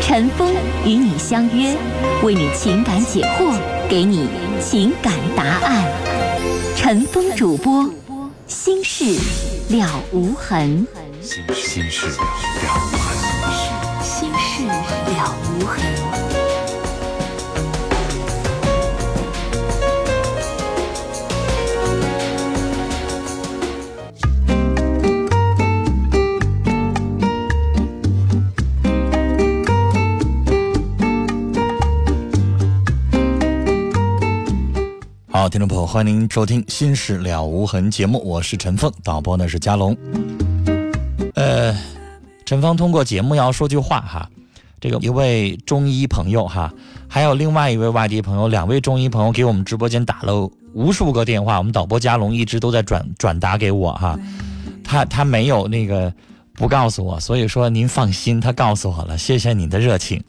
陈峰与你相约，为你情感解惑，给你情感答案。陈峰主播，心事了无痕。心心事了无痕。心事了无痕。听众朋友，欢迎您收听《心事了无痕》节目，我是陈凤，导播呢是佳龙。呃，陈芳通过节目要说句话哈，这个一位中医朋友哈，还有另外一位外地朋友，两位中医朋友给我们直播间打了无数个电话，我们导播佳龙一直都在转转达给我哈，他他没有那个不告诉我，所以说您放心，他告诉我了，谢谢你的热情。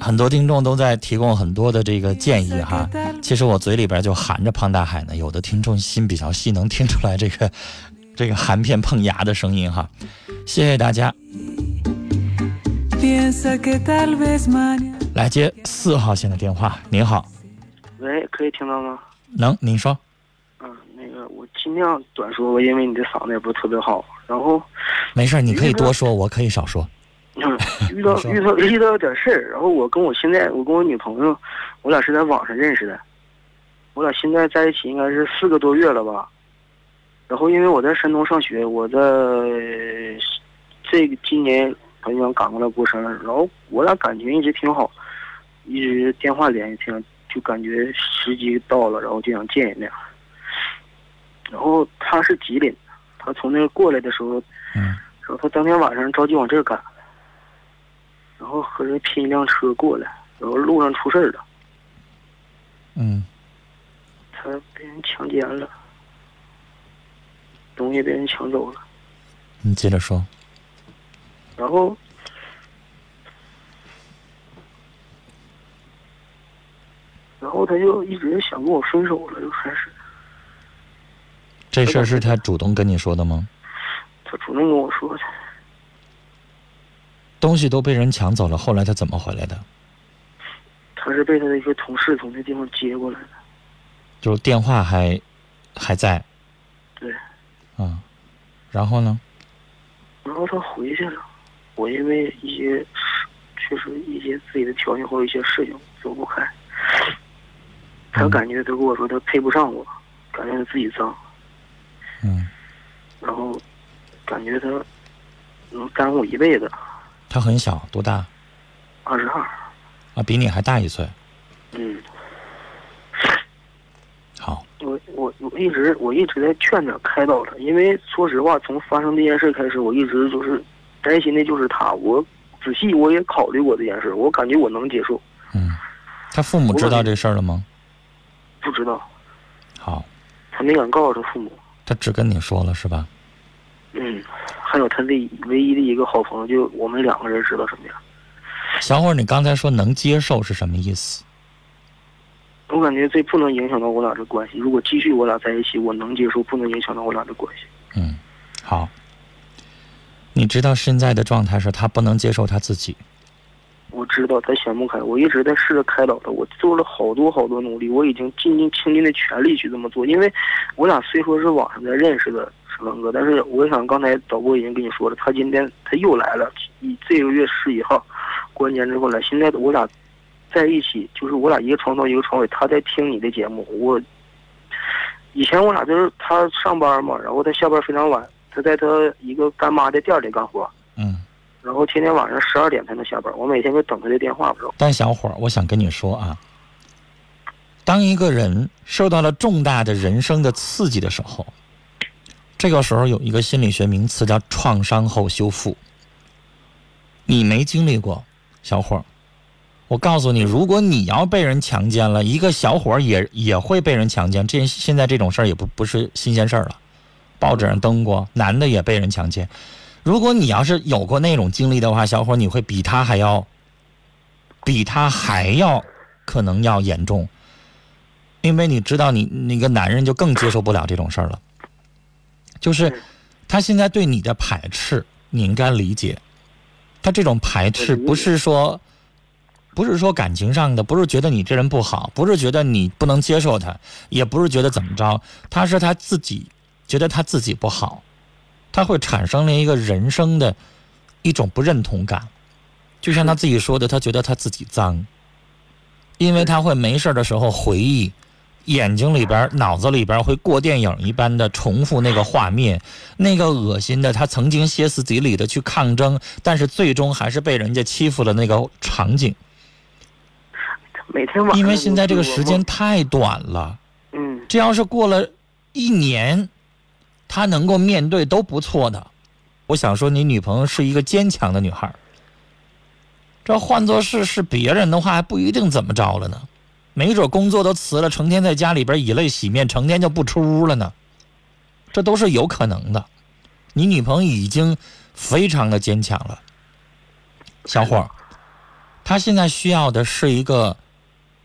很多听众都在提供很多的这个建议哈，其实我嘴里边就含着胖大海呢。有的听众心比较细，能听出来这个 这个含片碰牙的声音哈。谢谢大家。来接四号线的电话，您好。喂，可以听到吗？能，您说。嗯，那个我尽量短说吧，因为你的嗓子也不是特别好。然后。没事，你可以多说，我可以少说。遇到遇到遇到点事儿，然后我跟我现在我跟我女朋友，我俩是在网上认识的，我俩现在在一起应该是四个多月了吧。然后因为我在山东上学，我在这个今年朋友赶过来过生日，然后我俩感情一直挺好，一直电话联系挺，就感觉时机到了，然后就想见一面。然后他是吉林，他从那过来的时候，嗯，然后他当天晚上着急往这儿赶。然后和人拼一辆车过来，然后路上出事儿了。嗯。他被人强奸了，东西被人抢走了。你接着说。然后，然后他就一直想跟我分手了，就开始。这事儿是他主动跟你说的吗？他主动跟我说的。东西都被人抢走了，后来他怎么回来的？他是被他的一个同事从那地方接过来的。就是电话还还在。对。啊，然后呢？然后他回去了。我因为一些确实一些自己的条件或者一些事情走不开。他感觉他跟我说他配不上我，感觉他自己脏。嗯。然后感觉他能耽误我一辈子。他很小，多大？二十二。啊，比你还大一岁。嗯。好。我我我一直我一直在劝他开导他，因为说实话，从发生这件事开始，我一直就是担心的就是他。我仔细我也考虑过这件事，我感觉我能接受。嗯。他父母知道这事儿了吗？不知道。好。他没敢告诉他父母。他只跟你说了是吧？嗯。还有他的唯一的一个好朋友，就我们两个人知道什么样。小伙儿，你刚才说能接受是什么意思？我感觉这不能影响到我俩的关系。如果继续我俩在一起，我能接受，不能影响到我俩的关系。嗯，好。你知道现在的状态是他不能接受他自己。我知道他想不开，我一直在试着开导他，我做了好多好多努力，我已经尽尽倾尽的全力去这么做。因为我俩虽说是网上在认识的。文哥，但是我想刚才导播已经跟你说了，他今天他又来了，以这个月十一号过完年之后来。现在我俩在一起，就是我俩一个床头一个床尾，他在听你的节目。我以前我俩就是他上班嘛，然后他下班非常晚，他在他一个干妈的店里干活，嗯，然后天天晚上十二点才能下班，我每天就等他的电话，不知道。但小伙儿，我想跟你说啊，当一个人受到了重大的人生的刺激的时候。这个时候有一个心理学名词叫创伤后修复。你没经历过，小伙儿。我告诉你，如果你要被人强奸了，一个小伙儿也也会被人强奸。这现在这种事儿也不不是新鲜事儿了，报纸上登过，男的也被人强奸。如果你要是有过那种经历的话，小伙儿，你会比他还要，比他还要可能要严重，因为你知道，你那个男人就更接受不了这种事儿了。就是他现在对你的排斥，你应该理解。他这种排斥不是说。不是说感情上的，不是觉得你这人不好，不是觉得你不能接受他，也不是觉得怎么着，他是他自己觉得他自己不好，他会产生了一个人生的一种不认同感，就像他自己说的，他觉得他自己脏，因为他会没事的时候回忆，眼睛里边、脑子里边会过电影一般的重复那个画面，那个恶心的，他曾经歇斯底里的去抗争，但是最终还是被人家欺负的那个场景。每天晚上，因为现在这个时间太短了，嗯，这要是过了一年，他能够面对都不错的。我想说，你女朋友是一个坚强的女孩这换作是是别人的话，还不一定怎么着了呢。没准工作都辞了，成天在家里边以泪洗面，成天就不出屋了呢。这都是有可能的。你女朋友已经非常的坚强了，小伙儿，她现在需要的是一个。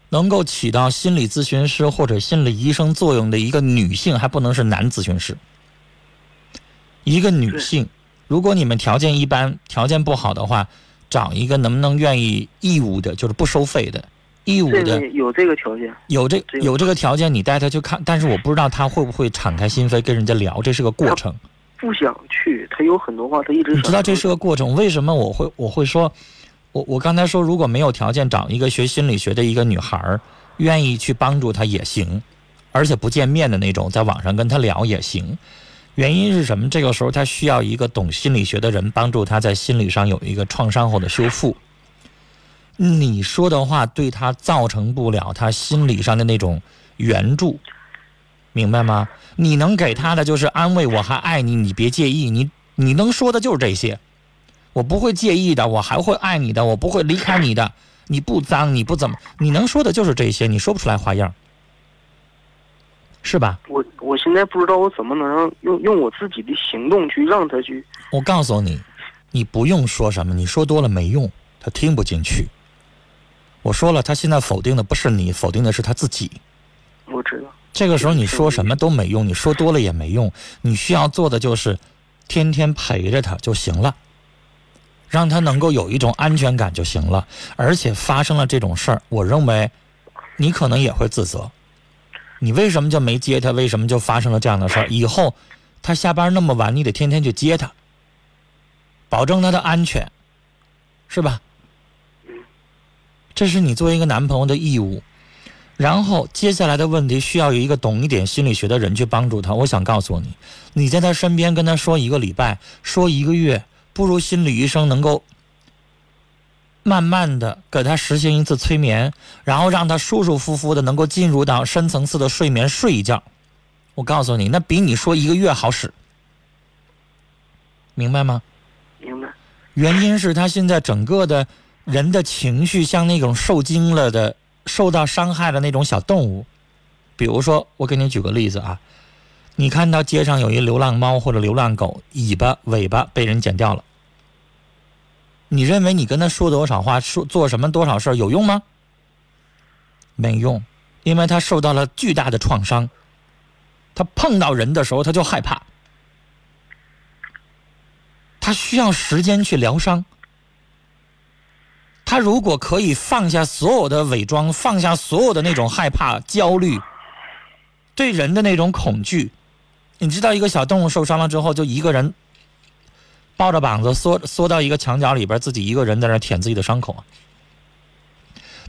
能够起到心理咨询师或者心理医生作用的一个女性，还不能是男咨询师。一个女性，如果你们条件一般、条件不好的话，找一个能不能愿意义务的，就是不收费的，义务的有这个条件，有这有这个条件，你带他去看。但是我不知道他会不会敞开心扉跟人家聊，这是个过程。不想去，他有很多话，他一直你知道这是个过程。为什么我会我会说？我我刚才说，如果没有条件找一个学心理学的一个女孩儿，愿意去帮助她也行，而且不见面的那种，在网上跟她聊也行。原因是什么？这个时候他需要一个懂心理学的人帮助他在心理上有一个创伤后的修复。你说的话对他造成不了他心理上的那种援助，明白吗？你能给他的就是安慰，我还爱你，你别介意。你你能说的就是这些。我不会介意的，我还会爱你的，我不会离开你的。你不脏，你不怎么，你能说的就是这些，你说不出来花样，是吧？我我现在不知道我怎么能让用用我自己的行动去让他去。我告诉你，你不用说什么，你说多了没用，他听不进去。我说了，他现在否定的不是你，否定的是他自己。我知道。这个时候你说什么都没用，你说多了也没用。你需要做的就是天天陪着他就行了。让他能够有一种安全感就行了，而且发生了这种事儿，我认为，你可能也会自责，你为什么就没接他？为什么就发生了这样的事儿？以后他下班那么晚，你得天天去接他，保证他的安全，是吧？这是你作为一个男朋友的义务。然后接下来的问题需要有一个懂一点心理学的人去帮助他。我想告诉你，你在他身边跟他说一个礼拜，说一个月。不如心理医生能够慢慢的给他实行一次催眠，然后让他舒舒服服的能够进入到深层次的睡眠睡一觉。我告诉你，那比你说一个月好使，明白吗？明白。原因是他现在整个的人的情绪像那种受惊了的、受到伤害的那种小动物。比如说，我给你举个例子啊。你看到街上有一流浪猫或者流浪狗，尾巴尾巴被人剪掉了。你认为你跟他说多少话，说做什么多少事有用吗？没用，因为他受到了巨大的创伤。他碰到人的时候他就害怕，他需要时间去疗伤。他如果可以放下所有的伪装，放下所有的那种害怕、焦虑，对人的那种恐惧。你知道一个小动物受伤了之后，就一个人抱着膀子缩缩到一个墙角里边，自己一个人在那舔自己的伤口啊。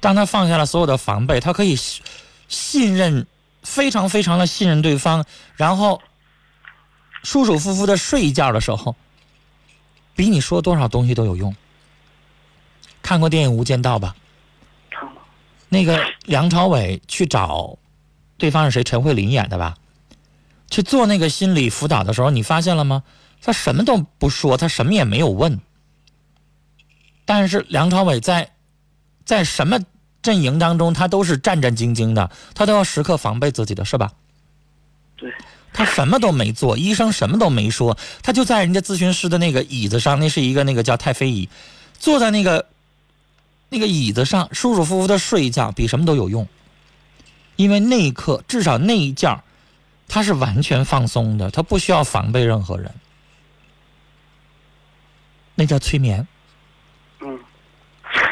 当他放下了所有的防备，他可以信任，非常非常的信任对方，然后舒舒服服的睡一觉的时候，比你说多少东西都有用。看过电影《无间道》吧？看过。那个梁朝伟去找对方是谁？陈慧琳演的吧？去做那个心理辅导的时候，你发现了吗？他什么都不说，他什么也没有问。但是梁朝伟在在什么阵营当中，他都是战战兢兢的，他都要时刻防备自己的，是吧？对，他什么都没做，医生什么都没说，他就在人家咨询师的那个椅子上，那是一个那个叫太妃椅，坐在那个那个椅子上，舒舒服服的睡一觉，比什么都有用。因为那一刻，至少那一觉，他是完全放松的，他不需要防备任何人。那叫催眠。嗯，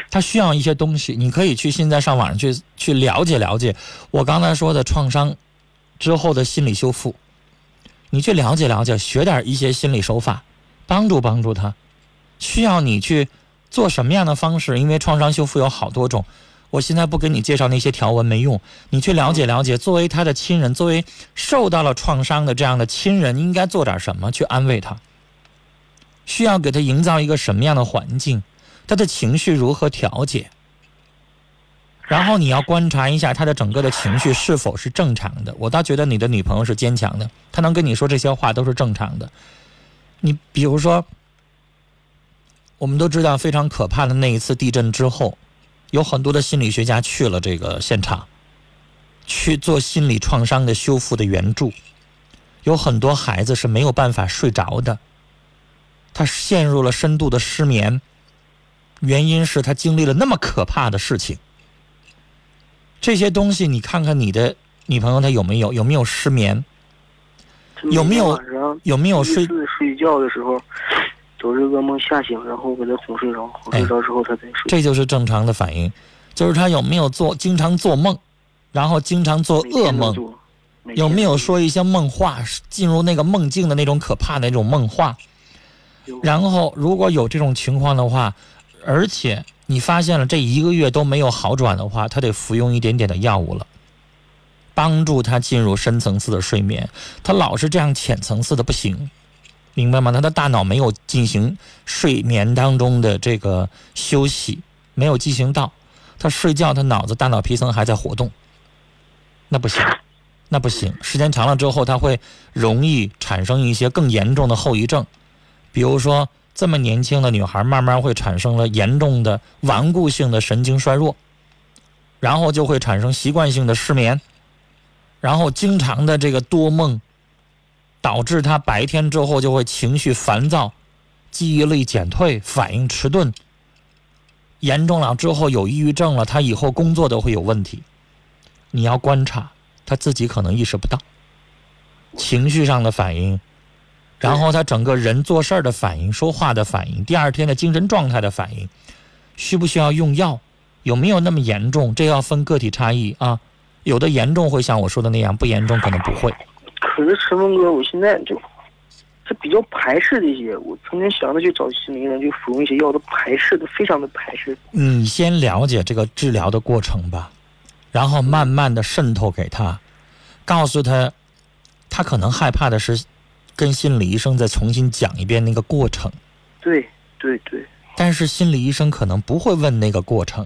他需要一些东西，你可以去现在上网上去去了解了解我刚才说的创伤之后的心理修复，你去了解了解，学点一些心理手法，帮助帮助他。需要你去做什么样的方式？因为创伤修复有好多种，我现在不给你介绍那些条文没用，你去了解了解。作为他的亲人，作为受到了创伤的这样的亲人，应该做点什么去安慰他？需要给他营造一个什么样的环境？他的情绪如何调节？然后你要观察一下他的整个的情绪是否是正常的。我倒觉得你的女朋友是坚强的，她能跟你说这些话都是正常的。你比如说，我们都知道非常可怕的那一次地震之后，有很多的心理学家去了这个现场，去做心理创伤的修复的援助。有很多孩子是没有办法睡着的，他陷入了深度的失眠。原因是他经历了那么可怕的事情。这些东西，你看看你的女朋友她有没有有没有失眠？有没有有没有睡睡觉的时候，都是噩梦吓醒，然后给他哄睡着，哄睡着之后他再睡。这就是正常的反应，就是他有没有做经常做梦，然后经常做噩梦，有没有说一些梦话，进入那个梦境的那种可怕的那种梦话？然后如果有这种情况的话，而且你发现了这一个月都没有好转的话，他得服用一点点的药物了，帮助他进入深层次的睡眠。他老是这样浅层次的不行，明白吗？他的大脑没有进行睡眠当中的这个休息，没有进行到。他睡觉，他脑子大脑皮层还在活动，那不行，那不行。时间长了之后，他会容易产生一些更严重的后遗症，比如说这么年轻的女孩，慢慢会产生了严重的顽固性的神经衰弱，然后就会产生习惯性的失眠，然后经常的这个多梦，导致他白天之后就会情绪烦躁，记忆力减退，反应迟钝。严重了之后有抑郁症了，他以后工作都会有问题。你要观察，他自己可能意识不到，情绪上的反应，然后他整个人做事儿的反应、说话的反应、第二天的精神状态的反应，需不需要用药？有没有那么严重？这要分个体差异啊。有的严重会像我说的那样，不严重可能不会。可是陈峰哥，我现在就他比较排斥这些。我曾经想着去找心理医生，去服用一些药，都排斥的，非常的排斥。你先了解这个治疗的过程吧，然后慢慢的渗透给他，告诉他，他可能害怕的是跟心理医生再重新讲一遍那个过程。对对对，但是心理医生可能不会问那个过程。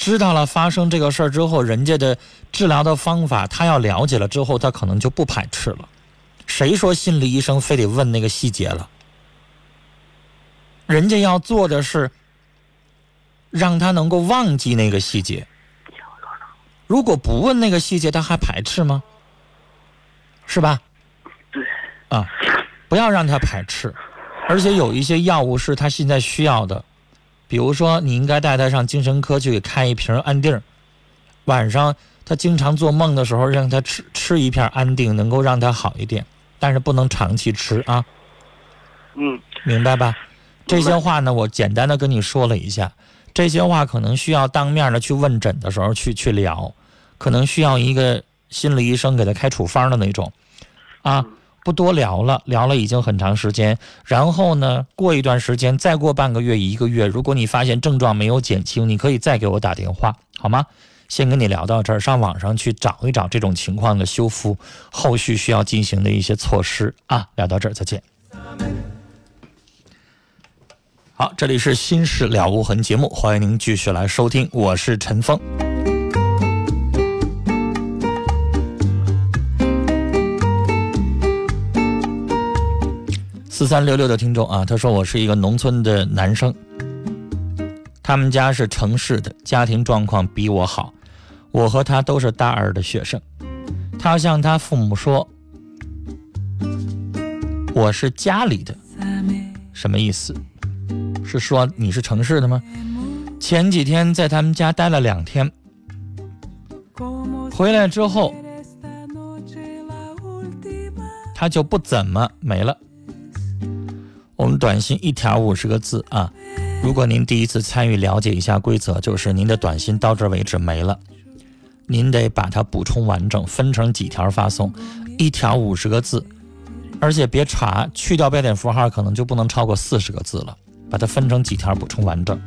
知道了发生这个事儿之后，人家的治疗的方法，他要了解了之后，他可能就不排斥了。谁说心理医生非得问那个细节了？人家要做的是让他能够忘记那个细节。如果不问那个细节，他还排斥吗？是吧？对。啊，不要让他排斥，而且有一些药物是他现在需要的。比如说，你应该带他上精神科去给开一瓶安定，晚上他经常做梦的时候，让他吃吃一片安定，能够让他好一点，但是不能长期吃啊，嗯，明白吧？这些话呢，我简单的跟你说了一下，这些话可能需要当面的去问诊的时候去去聊，可能需要一个心理医生给他开处方的那种，啊。不多聊了，聊了已经很长时间。然后呢，过一段时间，再过半个月、一个月，如果你发现症状没有减轻，你可以再给我打电话，好吗？先跟你聊到这儿，上网上去找一找这种情况的修复，后续需要进行的一些措施啊。聊到这儿，再见。好，这里是《心事了无痕》节目，欢迎您继续来收听，我是陈峰。四三六六的听众啊，他说我是一个农村的男生，他们家是城市的，家庭状况比我好。我和他都是大二的学生。他向他父母说：“我是家里的。”什么意思？是说你是城市的吗？前几天在他们家待了两天，回来之后，他就不怎么没了。我们短信一条五十个字啊！如果您第一次参与，了解一下规则，就是您的短信到这为止没了，您得把它补充完整，分成几条发送，一条五十个字，而且别查，去掉标点符号，可能就不能超过四十个字了。把它分成几条补充完整。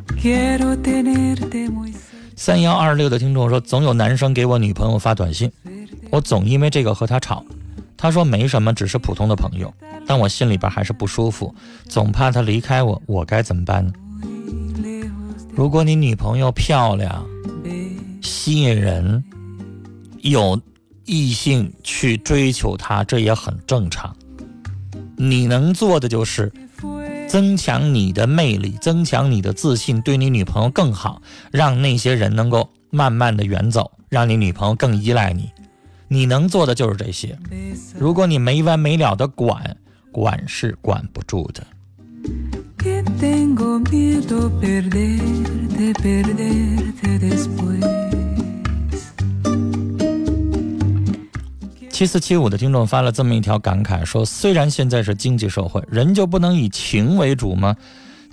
三幺二六的听众说，总有男生给我女朋友发短信，我总因为这个和他吵。他说没什么，只是普通的朋友，但我心里边还是不舒服，总怕他离开我，我该怎么办呢？如果你女朋友漂亮、吸引人，有异性去追求她，这也很正常。你能做的就是。增强你的魅力，增强你的自信，对你女朋友更好，让那些人能够慢慢的远走，让你女朋友更依赖你。你能做的就是这些。如果你没完没了的管，管是管不住的。七四七五的听众发了这么一条感慨，说：“虽然现在是经济社会，人就不能以情为主吗？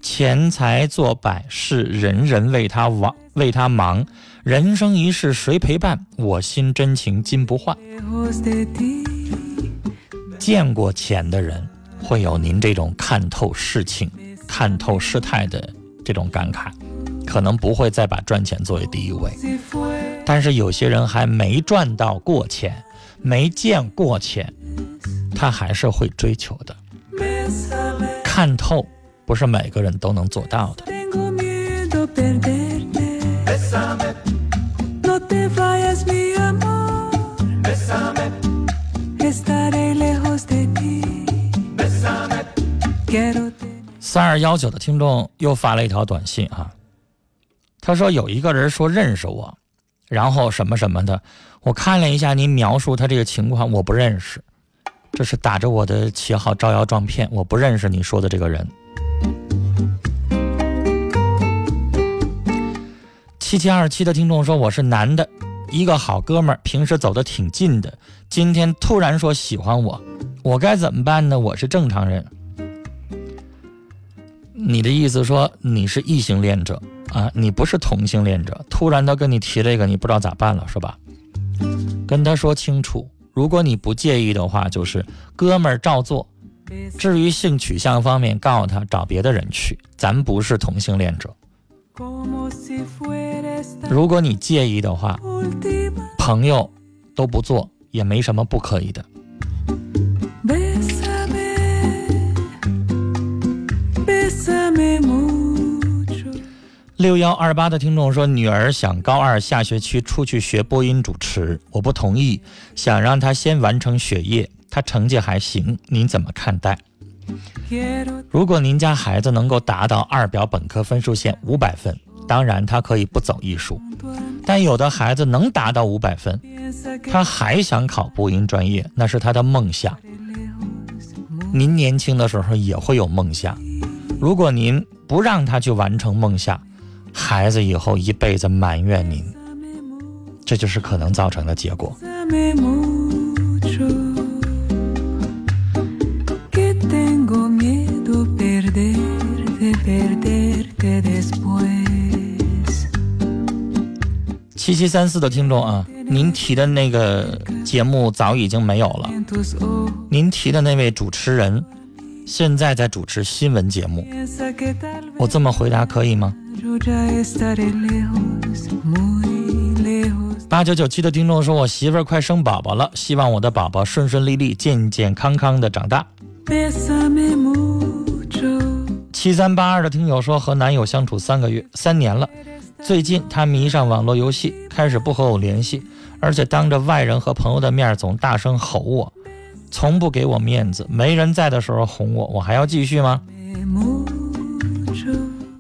钱财做摆事，人人为他忙，为他忙。人生一世，谁陪伴？我心真情金不换。”见过钱的人会有您这种看透事情、看透事态的这种感慨，可能不会再把赚钱作为第一位。但是有些人还没赚到过钱。没见过钱，他还是会追求的。看透不是每个人都能做到的。三二幺九的听众又发了一条短信啊，他说有一个人说认识我。然后什么什么的，我看了一下您描述他这个情况，我不认识，这是打着我的旗号招摇撞骗，我不认识你说的这个人。七七二七的听众说我是男的，一个好哥们儿，平时走的挺近的，今天突然说喜欢我，我该怎么办呢？我是正常人。你的意思说你是异性恋者？啊，你不是同性恋者，突然他跟你提这个，你不知道咋办了，是吧？跟他说清楚，如果你不介意的话，就是哥们儿照做。至于性取向方面，告诉他找别的人去，咱不是同性恋者。如果你介意的话，朋友都不做，也没什么不可以的。六幺二八的听众说，女儿想高二下学期出去学播音主持，我不同意，想让她先完成学业。她成绩还行，您怎么看待？如果您家孩子能够达到二表本科分数线五百分，当然他可以不走艺术。但有的孩子能达到五百分，他还想考播音专业，那是他的梦想。您年轻的时候也会有梦想，如果您不让他去完成梦想，孩子以后一辈子埋怨您，这就是可能造成的结果。七七三四的听众啊，您提的那个节目早已经没有了，您提的那位主持人现在在主持新闻节目，我这么回答可以吗？八九九七的听众说：“我媳妇儿快生宝宝了，希望我的宝宝顺顺利利、健健康康的长大。”七三八二的听友说：“和男友相处三个月、三年了，最近他迷上网络游戏，开始不和我联系，而且当着外人和朋友的面总大声吼我，从不给我面子。没人在的时候哄我，我还要继续吗？”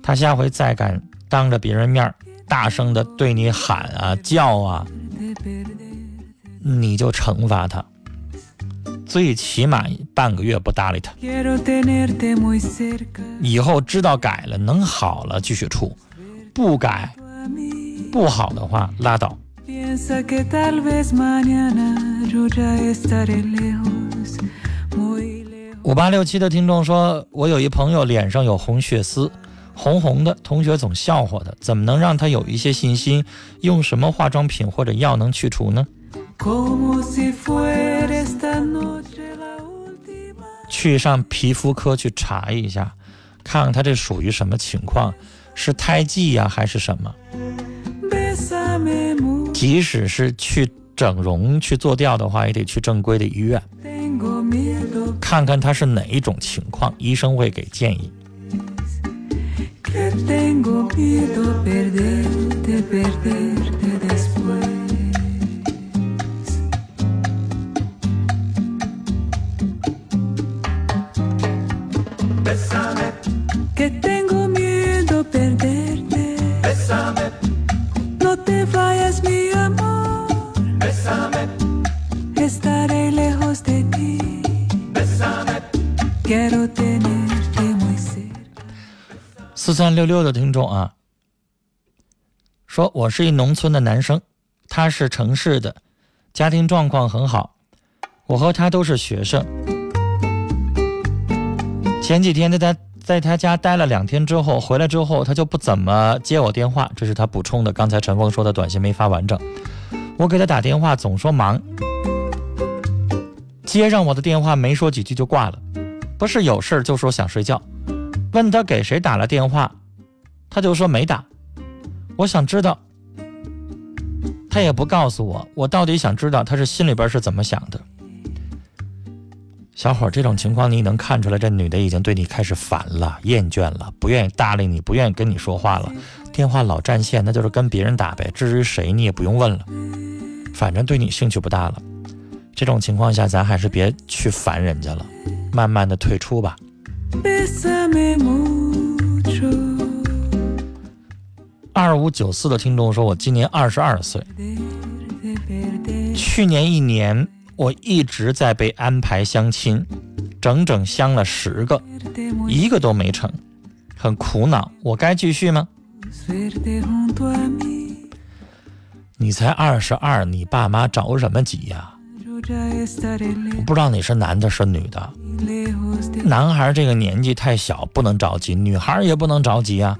他下回再敢当着别人面大声的对你喊啊叫啊，你就惩罚他，最起码半个月不搭理他，以后知道改了能好了继续处，不改不好的话拉倒。五八六七的听众说：“我有一朋友脸上有红血丝，红红的，同学总笑话他，怎么能让他有一些信心？用什么化妆品或者药能去除呢？”去上皮肤科去查一下，看看他这属于什么情况，是胎记呀还是什么？即使是去整容去做掉的话，也得去正规的医院。看看他是哪一种情况，医生会给建议。三六六的听众啊，说我是一农村的男生，他是城市的，家庭状况很好，我和他都是学生。前几天在他在他家待了两天之后，回来之后他就不怎么接我电话，这是他补充的。刚才陈峰说的短信没发完整，我给他打电话总说忙，接上我的电话没说几句就挂了，不是有事就说想睡觉。问他给谁打了电话，他就说没打。我想知道，他也不告诉我。我到底想知道他是心里边是怎么想的。小伙，这种情况你能看出来，这女的已经对你开始烦了、厌倦了，不愿意搭理你，不愿意跟你说话了。电话老占线，那就是跟别人打呗。至于谁，你也不用问了，反正对你兴趣不大了。这种情况下，咱还是别去烦人家了，慢慢的退出吧。二五九四的听众说：“我今年二十二岁，去年一年我一直在被安排相亲，整整相了十个，一个都没成，很苦恼。我该继续吗？”你才二十二，你爸妈着什么急呀？我不知道你是男的是女的。男孩这个年纪太小，不能着急；女孩也不能着急啊。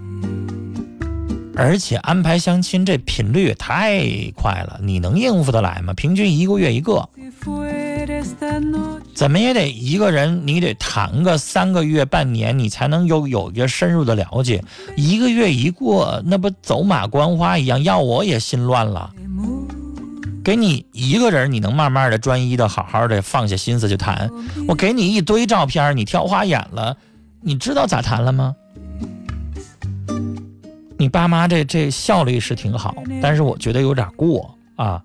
而且安排相亲这频率也太快了，你能应付得来吗？平均一个月一个，怎么也得一个人，你得谈个三个月、半年，你才能有有一个深入的了解。一个月一过，那不走马观花一样，要我也心乱了。给你一个人，你能慢慢的、专一的、好好的放下心思去谈。我给你一堆照片，你挑花眼了，你知道咋谈了吗？你爸妈这这效率是挺好，但是我觉得有点过啊。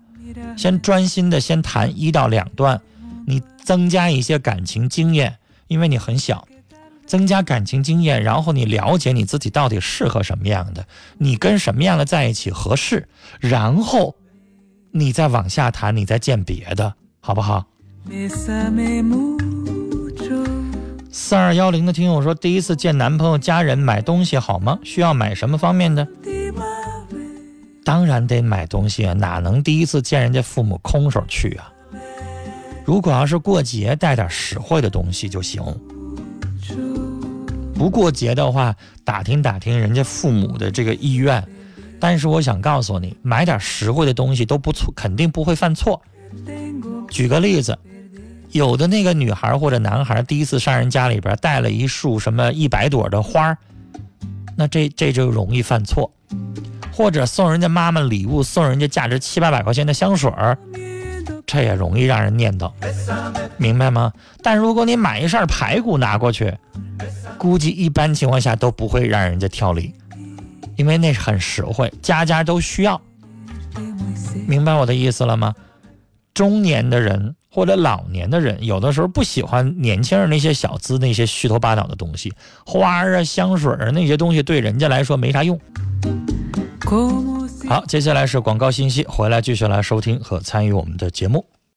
先专心的先谈一到两段，你增加一些感情经验，因为你很小，增加感情经验，然后你了解你自己到底适合什么样的，你跟什么样的在一起合适，然后。你再往下谈，你再见别的，好不好？四二幺零的听友说，第一次见男朋友家人买东西好吗？需要买什么方面的？当然得买东西啊，哪能第一次见人家父母空手去啊？如果要是过节，带点实惠的东西就行。不过节的话，打听打听人家父母的这个意愿。但是我想告诉你，买点实惠的东西都不错，肯定不会犯错。举个例子，有的那个女孩或者男孩第一次上人家里边带了一束什么一百朵的花那这这就容易犯错。或者送人家妈妈礼物，送人家价值七八百块钱的香水这也容易让人念叨，明白吗？但如果你买一扇排骨拿过去，估计一般情况下都不会让人家挑理。因为那是很实惠，家家都需要，明白我的意思了吗？中年的人或者老年的人，有的时候不喜欢年轻人那些小资、那些虚头巴脑的东西，花儿啊、香水儿那些东西对人家来说没啥用。好，接下来是广告信息，回来继续来收听和参与我们的节目。